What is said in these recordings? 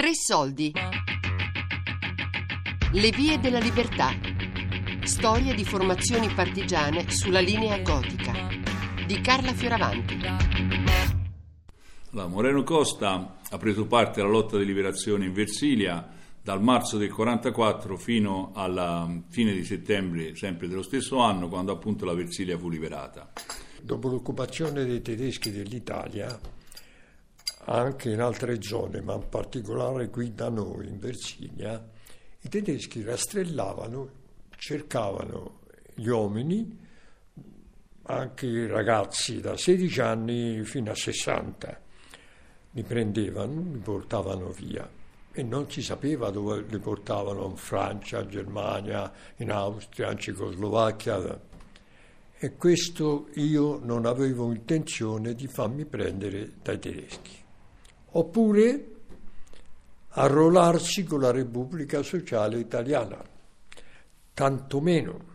Tre soldi. Le vie della libertà. Storia di formazioni partigiane sulla linea gotica. Di Carla Fioravanti. La Moreno Costa ha preso parte alla lotta di liberazione in Versilia dal marzo del 44 fino alla fine di settembre sempre dello stesso anno quando appunto la Versilia fu liberata. Dopo l'occupazione dei tedeschi dell'Italia, anche in altre zone, ma in particolare qui da noi in Versilia, i tedeschi rastrellavano, cercavano gli uomini, anche i ragazzi da 16 anni fino a 60, li prendevano, li portavano via e non si sapeva dove li portavano, in Francia, in Germania, in Austria, in Cecoslovacchia e questo io non avevo intenzione di farmi prendere dai tedeschi. Oppure arruolarsi con la Repubblica Sociale Italiana, tantomeno.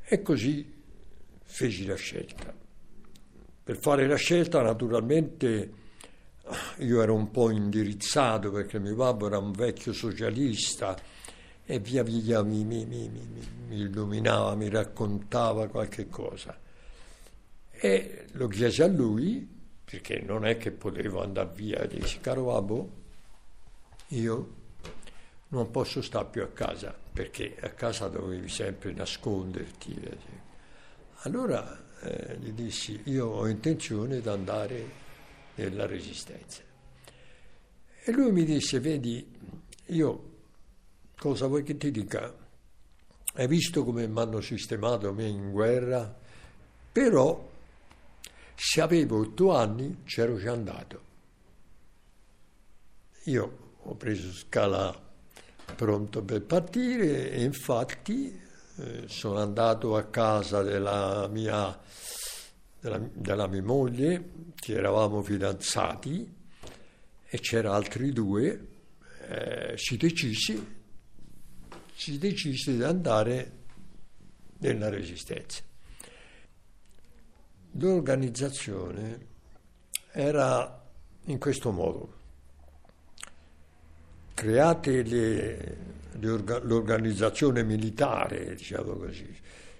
E così feci la scelta. Per fare la scelta naturalmente io ero un po' indirizzato perché mio babbo era un vecchio socialista e via via mi, mi, mi, mi, illuminava, mi raccontava qualche cosa. E lo chiesi a lui, perché non è che potevo andare via, e dissi, caro babbo, io non posso stare più a casa, perché a casa dovevi sempre nasconderti. Allora eh, gli dissi, io ho intenzione di andare nella resistenza. E lui mi disse, vedi, io Cosa vuoi che ti dica? Hai visto come mi hanno sistemato me in guerra? Però se avevo otto anni c'ero già andato. Io ho preso scala pronto per partire e infatti eh, sono andato a casa della mia, della, della mia moglie, che eravamo fidanzati e c'era altri due, eh, si decisi si decise di andare nella resistenza. L'organizzazione era in questo modo. Create le, le orga, l'organizzazione militare, diciamo così,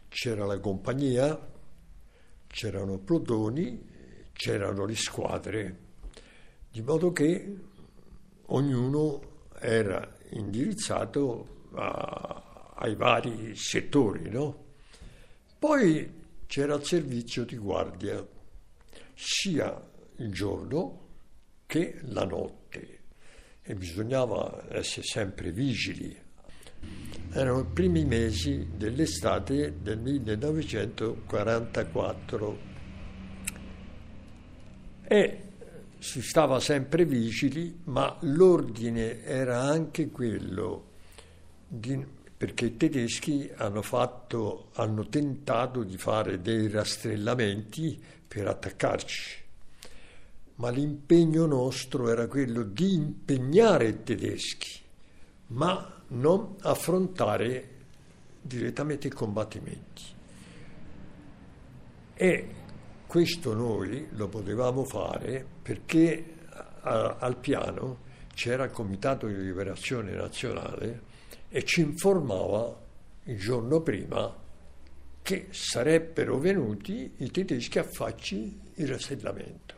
c'era la compagnia, c'erano plotoni, c'erano le squadre, di modo che ognuno era indirizzato a, ai vari settori. No? Poi c'era il servizio di guardia, sia il giorno che la notte e bisognava essere sempre vigili. Erano i primi mesi dell'estate del 1944 e si stava sempre vigili, ma l'ordine era anche quello di, perché i tedeschi hanno, fatto, hanno tentato di fare dei rastrellamenti per attaccarci, ma l'impegno nostro era quello di impegnare i tedeschi, ma non affrontare direttamente i combattimenti. E questo noi lo potevamo fare perché a, al piano c'era il Comitato di Liberazione Nazionale e ci informava il giorno prima che sarebbero venuti i tedeschi a farci il rastrellamento.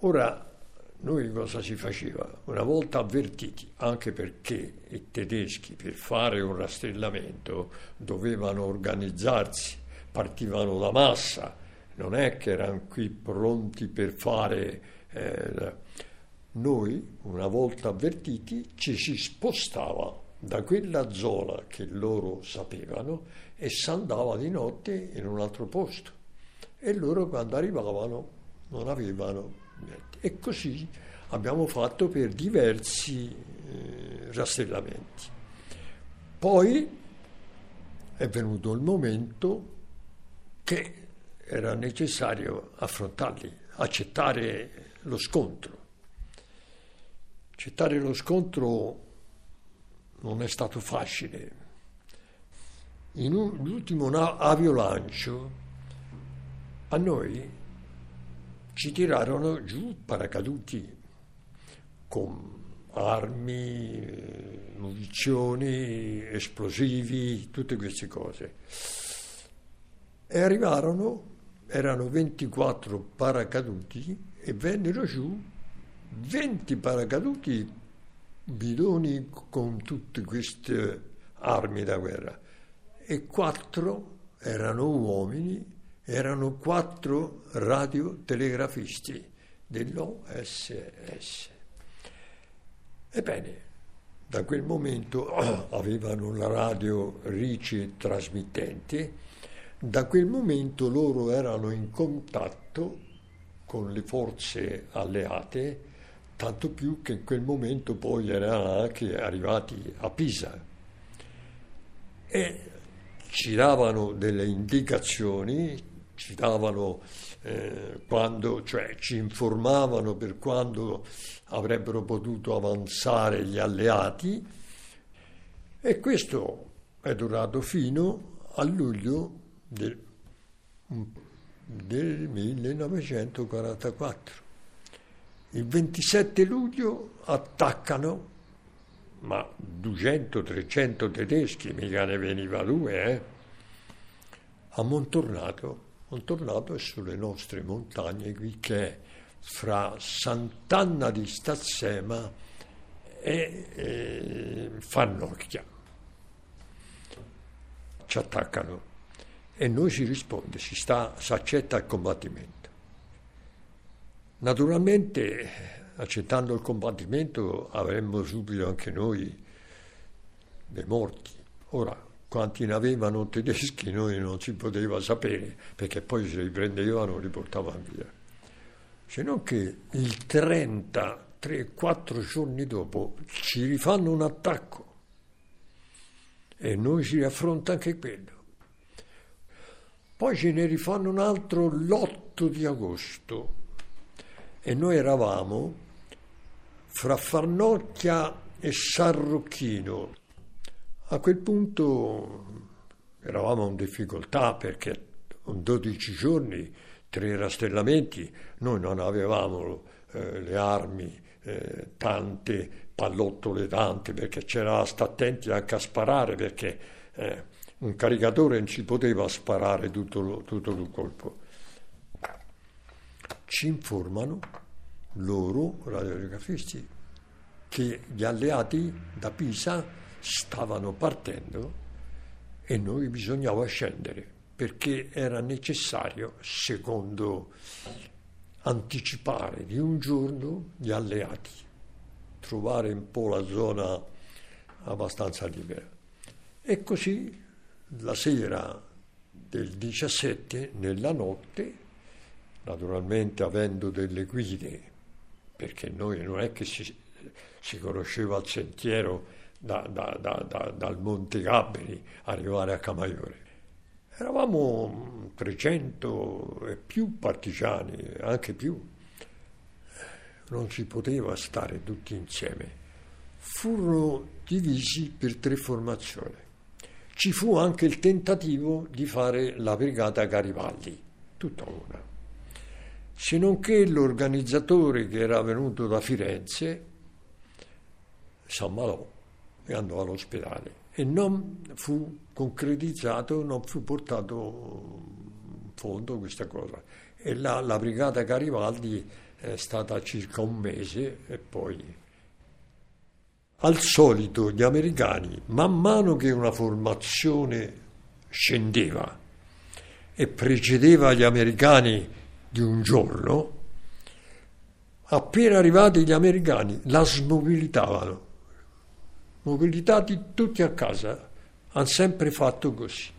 Ora, noi cosa si faceva? Una volta avvertiti, anche perché i tedeschi per fare un rastrellamento dovevano organizzarsi, partivano da massa, non è che erano qui pronti per fare... Eh, noi, una volta avvertiti, ci si spostava da quella zona che loro sapevano e si andava di notte in un altro posto. E loro quando arrivavano non avevano niente. E così abbiamo fatto per diversi eh, rastrellamenti. Poi è venuto il momento che era necessario affrontarli, accettare lo scontro. Accettare lo scontro non è stato facile. In un, l'ultimo aviolancio a noi ci tirarono giù paracaduti con armi, munizioni, esplosivi, tutte queste cose. E arrivarono, erano 24 paracaduti e vennero giù 20 paracaduti bidoni con tutte queste armi da guerra e quattro erano uomini, erano quattro radiotelegrafisti dell'OSS. Ebbene, da quel momento avevano la radio Ricci trasmittente, da quel momento loro erano in contatto con le forze alleate, tanto più che in quel momento poi erano anche arrivati a Pisa e ci davano delle indicazioni, ci davano eh, quando, cioè ci informavano per quando avrebbero potuto avanzare gli alleati e questo è durato fino a luglio del, del 1944. Il 27 luglio attaccano, ma 200-300 tedeschi, mica ne veniva due, eh, a Montornato. Montornato è sulle nostre montagne qui che è fra Sant'Anna di Stazzema e eh, Fannocchia. Ci attaccano e noi si risponde, si, sta, si accetta il combattimento. Naturalmente, accettando il combattimento, avremmo subito anche noi dei morti. Ora, quanti ne avevano tedeschi noi non si poteva sapere, perché poi se li prendevano li portavano via. Se non che il 30, 3-4 giorni dopo, ci rifanno un attacco e noi si riaffronta anche quello. Poi ce ne rifanno un altro l'8 di agosto e noi eravamo fra Farnocchia e Sarrocchino. A quel punto eravamo in difficoltà perché in 12 giorni, tre rastellamenti, noi non avevamo eh, le armi, eh, tante pallottole tante, perché c'era sta attenti anche a sparare perché eh, un caricatore non ci poteva sparare tutto, tutto il colpo. Ci informano loro, radiografisti, che gli alleati da Pisa stavano partendo e noi bisognava scendere perché era necessario, secondo anticipare di un giorno gli alleati, trovare un po' la zona abbastanza libera. E così la sera del 17, nella notte, naturalmente avendo delle guide, perché noi non è che si, si conosceva il sentiero da, da, da, dal Monte Gabberi arrivare a Camaiore. Eravamo 300 e più partigiani, anche più. Non si poteva stare tutti insieme. Furono divisi per tre formazioni ci fu anche il tentativo di fare la brigata Garibaldi, tutta una. Se non che l'organizzatore che era venuto da Firenze si ammalò e andò all'ospedale e non fu concretizzato, non fu portato in fondo questa cosa. E la, la brigata Garibaldi è stata circa un mese e poi al solito gli americani, man mano che una formazione scendeva e precedeva gli americani di un giorno, appena arrivati gli americani la smobilitavano. Mobilitati tutti a casa, hanno sempre fatto così.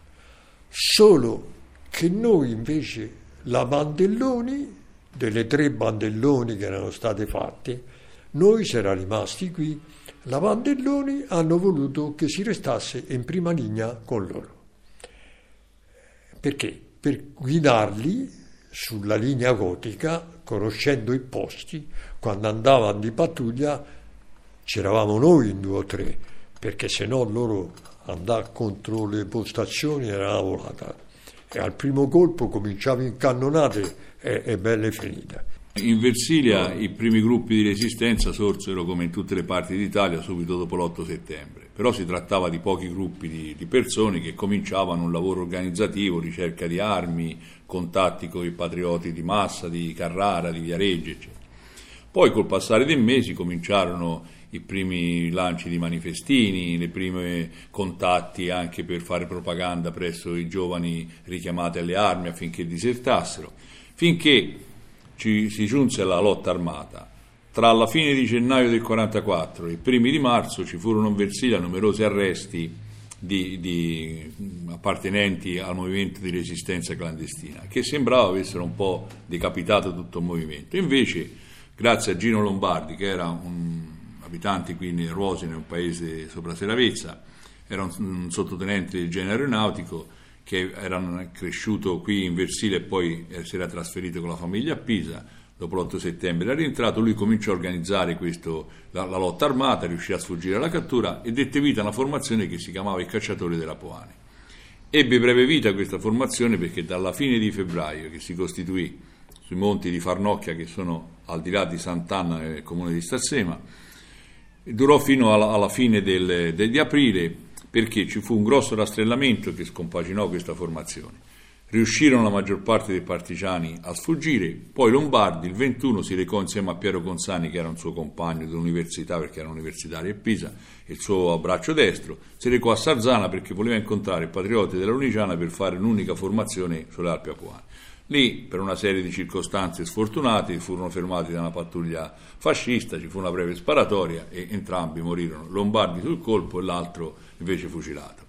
Solo che noi invece la bandelloni, delle tre bandelloni che erano state fatte, noi si era rimasti qui la Vandelloni hanno voluto che si restasse in prima linea con loro. Perché? Per guidarli sulla linea gotica, conoscendo i posti, quando andavano di pattuglia c'eravamo noi in due o tre, perché se no loro andare contro le postazioni era una volata. E al primo colpo cominciava in cannonate e, e belle finita. In Versilia i primi gruppi di resistenza sorsero come in tutte le parti d'Italia subito dopo l'8 settembre, però si trattava di pochi gruppi di, di persone che cominciavano un lavoro organizzativo, ricerca di armi, contatti con i patrioti di Massa, di Carrara, di Viareggio, eccetera. Poi col passare dei mesi cominciarono i primi lanci di manifestini, i primi contatti anche per fare propaganda presso i giovani richiamati alle armi affinché disertassero, finché ci, si giunse alla lotta armata. Tra la fine di gennaio del 1944 e i primi di marzo ci furono in Versilia numerosi arresti di, di, appartenenti al movimento di resistenza clandestina, che sembrava avessero un po' decapitato tutto il movimento. Invece, grazie a Gino Lombardi, che era un abitante qui in Rosine, un paese sopra Seravezza, era un, un sottotenente del genere aeronautico, che era cresciuto qui in Versilia e poi eh, si era trasferito con la famiglia a Pisa, dopo l'8 settembre era rientrato, lui cominciò a organizzare questo, la, la, lotta armata, riuscì a sfuggire alla cattura e dette vita a una formazione che si chiamava i cacciatori della Poane. Ebbe breve vita questa formazione perché dalla fine di febbraio, che si costituì sui monti di Farnocchia, che sono al di là di Sant'Anna nel comune di Stassema, durò fino alla, alla fine del, del, di aprile perché ci fu un grosso rastrellamento che scompaginò questa formazione. Riuscirono la maggior parte dei partigiani a sfuggire, poi Lombardi il 21 si recò insieme a Piero Consani, che era un suo compagno dell'università perché era universitario a Pisa, e il suo braccio destro, si recò a Sarzana perché voleva incontrare i patrioti della Luniciana per fare un'unica formazione sulle Alpi Apuane. Lì, per una serie di circostanze sfortunate, furono fermati da una pattuglia fascista, ci fu una breve sparatoria e entrambi morirono, Lombardi sul colpo e l'altro invece fucilato.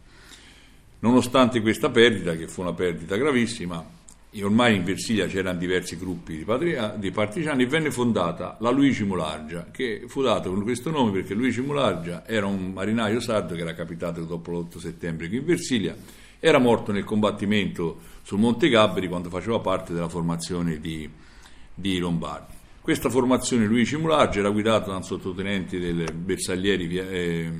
Nonostante questa perdita, che fu una perdita gravissima, ormai in Versilia c'erano diversi gruppi di, patria, di, partigiani, venne fondata la Luigi Mulargia, che fu data con questo nome perché Luigi Mulargia era un marinaio sardo che era capitato dopo l'8 settembre qui in Versilia, era morto nel combattimento sul Monte Gabberi quando faceva parte della formazione di, di Lombardi. Questa formazione Luigi Mulargia era guidata da un sottotenente del Bersaglieri eh,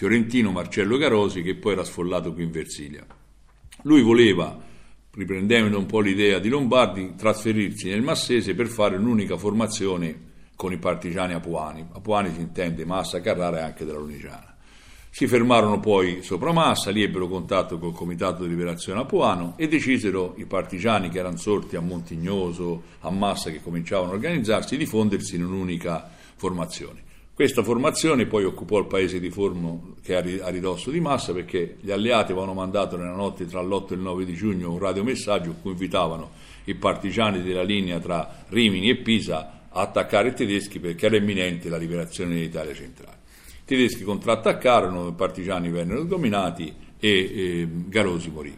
fiorentino Marcello Carosi che poi era sfollato qui in Versilia. Lui voleva, riprendendo un po' l'idea di Lombardi, trasferirsi nel Massese per fare un'unica formazione con i partigiani apuani. Apuani si intende Massa, Carrara e anche della Lunigiana. Si fermarono poi sopra Massa, lì ebbero contatto col Comitato di Liberazione Apuano e decisero i partigiani che erano sorti a Montignoso, a Massa, che cominciavano a organizzarsi, di fondersi in un'unica formazione. Questa formazione poi occupò il paese di Forno che è a ridosso di Massa perché gli alleati avevano mandato nella notte tra l'8 e il 9 di giugno un radiomessaggio in cui invitavano i partigiani della linea tra Rimini e Pisa a attaccare i tedeschi perché era imminente la liberazione dell'Italia centrale. I tedeschi contrattaccarono, i partigiani vennero dominati e, e Garosi morì.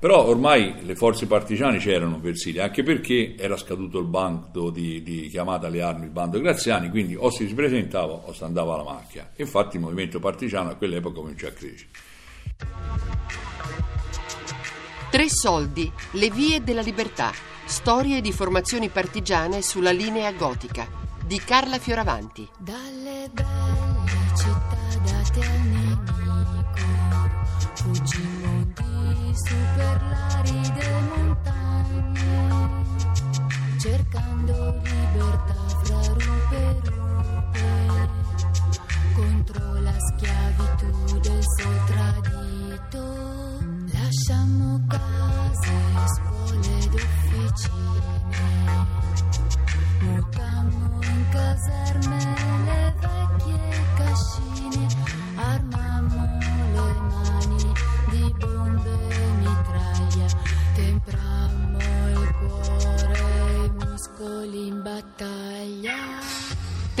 Però ormai le forze partigiane c'erano per Siria, anche perché era scaduto il bando di, di, chiamata alle armi, il bando Graziani, quindi o si presentava o si andava alla macchia. Infatti il movimento partigiano a quell'epoca cominciò a crescere. Tre soldi, le vie della libertà, storie di formazioni partigiane sulla linea gotica, di Carla Fioravanti. Dalle belle città date al nemico, per l'aride montagne, cercando libertà fra rupe rupe, contro la schiavitù del sol tradito. Lasciamo case, scuole ed officine, mutammo in caserme le vecchie cascine,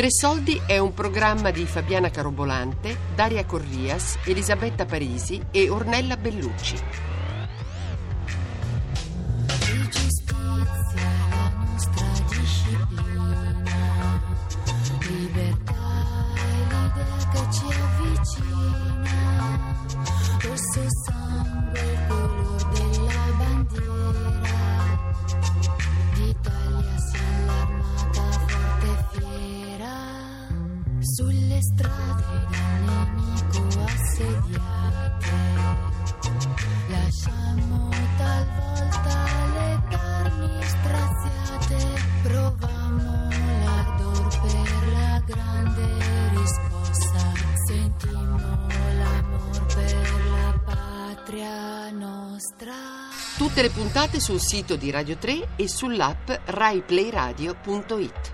Tre Soldi è un programma di Fabiana Carobolante, Daria Corrias, Elisabetta Parisi e Ornella Bellucci. strade da nemico assediate. La Tutte le puntate sul sito di Radio 3 e sull'app raiplayradio.it.